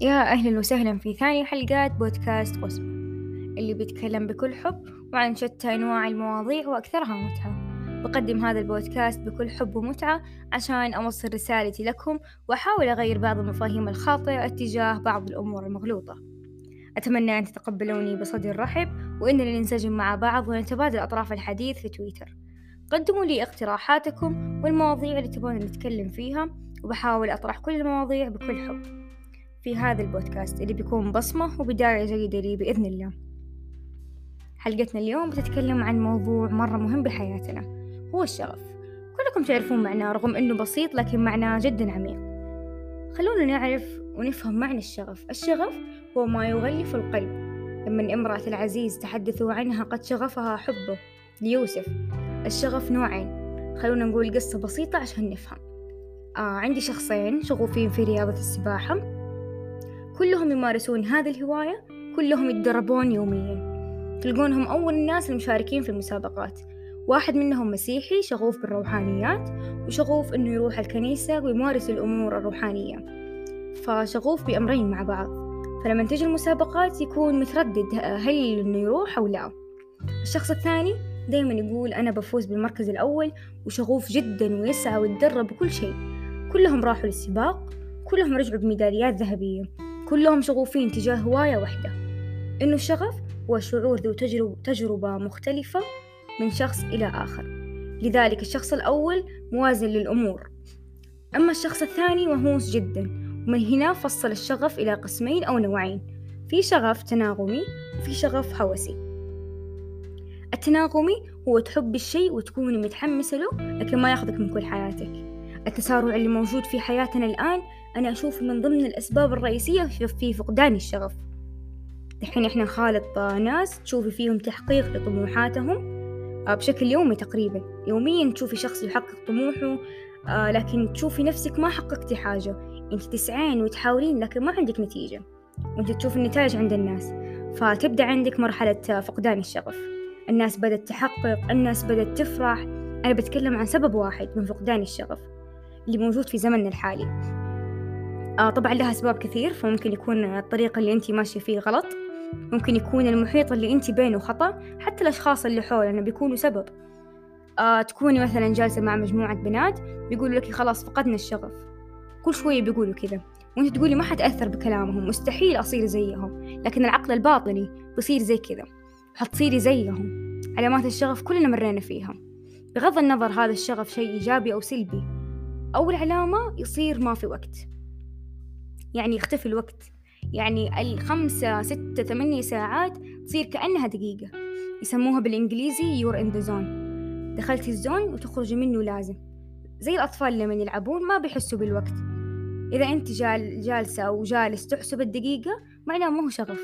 يا أهلا وسهلا في ثاني حلقات بودكاست قسمة اللي بيتكلم بكل حب وعن شتى أنواع المواضيع وأكثرها متعة. بقدم هذا البودكاست بكل حب ومتعة عشان أوصل رسالتي لكم وأحاول أغير بعض المفاهيم الخاطئة اتجاه بعض الأمور المغلوطة. أتمنى أن تتقبلوني بصدر رحب وإننا ننسجم مع بعض ونتبادل أطراف الحديث في تويتر. قدموا لي اقتراحاتكم والمواضيع اللي تبون نتكلم فيها وبحاول أطرح كل المواضيع بكل حب. في هذا البودكاست اللي بيكون بصمة وبداية جيدة لي بإذن الله. حلقتنا اليوم بتتكلم عن موضوع مرة مهم بحياتنا هو الشغف. كلكم تعرفون معناه رغم أنه بسيط لكن معناه جدا عميق. خلونا نعرف ونفهم معنى الشغف. الشغف هو ما يغلف القلب. لما امرأة العزيز تحدثوا عنها قد شغفها حبه. ليوسف الشغف نوعين. خلونا نقول قصة بسيطة عشان نفهم. آه عندي شخصين شغوفين في رياضة السباحة. كلهم يمارسون هذه الهواية كلهم يتدربون يوميا. تلقونهم أول الناس المشاركين في المسابقات. واحد منهم مسيحي شغوف بالروحانيات وشغوف إنه يروح الكنيسة ويمارس الأمور الروحانية. فشغوف بأمرين مع بعض. فلما تجي المسابقات يكون متردد هل إنه يروح أو لا. الشخص الثاني دايما يقول أنا بفوز بالمركز الأول وشغوف جدا ويسعى ويتدرب بكل شيء. كلهم راحوا للسباق كلهم رجعوا بميداليات ذهبية. كلهم شغوفين تجاه هواية واحدة. إنه الشغف هو شعور ذو تجربة مختلفة من شخص إلى آخر. لذلك الشخص الأول موازن للأمور. أما الشخص الثاني مهووس جدا ومن هنا فصل الشغف إلى قسمين أو نوعين. في شغف تناغمي وفي شغف هوسي. التناغمي هو تحب الشيء وتكون متحمسة له لكن ما ياخذك من كل حياتك. التسارع اللي موجود في حياتنا الآن أنا أشوفه من ضمن الأسباب الرئيسية في فقدان الشغف. دحين إحنا نخالط ناس تشوفي فيهم تحقيق لطموحاتهم آه، بشكل يومي تقريبا. يوميا تشوفي شخص يحقق طموحه آه، لكن تشوفي نفسك ما حققتي حاجة. أنت تسعين وتحاولين لكن ما عندك نتيجة. وأنت تشوف النتائج عند الناس. فتبدأ عندك مرحلة فقدان الشغف. الناس بدأت تحقق الناس بدأت تفرح. أنا بتكلم عن سبب واحد من فقدان الشغف. اللي موجود في زمننا الحالي. آه طبعا لها أسباب كثير فممكن يكون الطريقة اللي أنت ماشية فيه غلط. ممكن يكون المحيط اللي أنت بينه خطأ حتى الأشخاص اللي حولنا بيكونوا سبب. آه تكوني مثلا جالسة مع مجموعة بنات بيقولوا لك خلاص فقدنا الشغف. كل شوية بيقولوا كذا وأنت تقولي ما حتأثر بكلامهم مستحيل أصير زيهم لكن العقل الباطني بيصير زي كذا. حتصيري زيهم. علامات الشغف كلنا مرينا فيها. بغض النظر هذا الشغف شيء إيجابي أو سلبي. أول علامة يصير ما في وقت. يعني يختفي الوقت. يعني الخمسة ستة ثمانية ساعات تصير كأنها دقيقة. يسموها بالإنجليزي you're in the zone دخلتي ال zone وتخرجي منه لازم. زي الأطفال لما يلعبون ما بيحسوا بالوقت. إذا أنت جال جالسة أو جالس تحسب الدقيقة معناه ما هو شغف.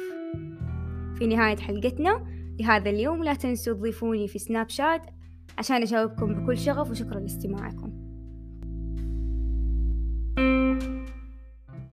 في نهاية حلقتنا لهذا اليوم لا تنسوا تضيفوني في سناب شات عشان أجاوبكم بكل شغف وشكرا لاستماعكم.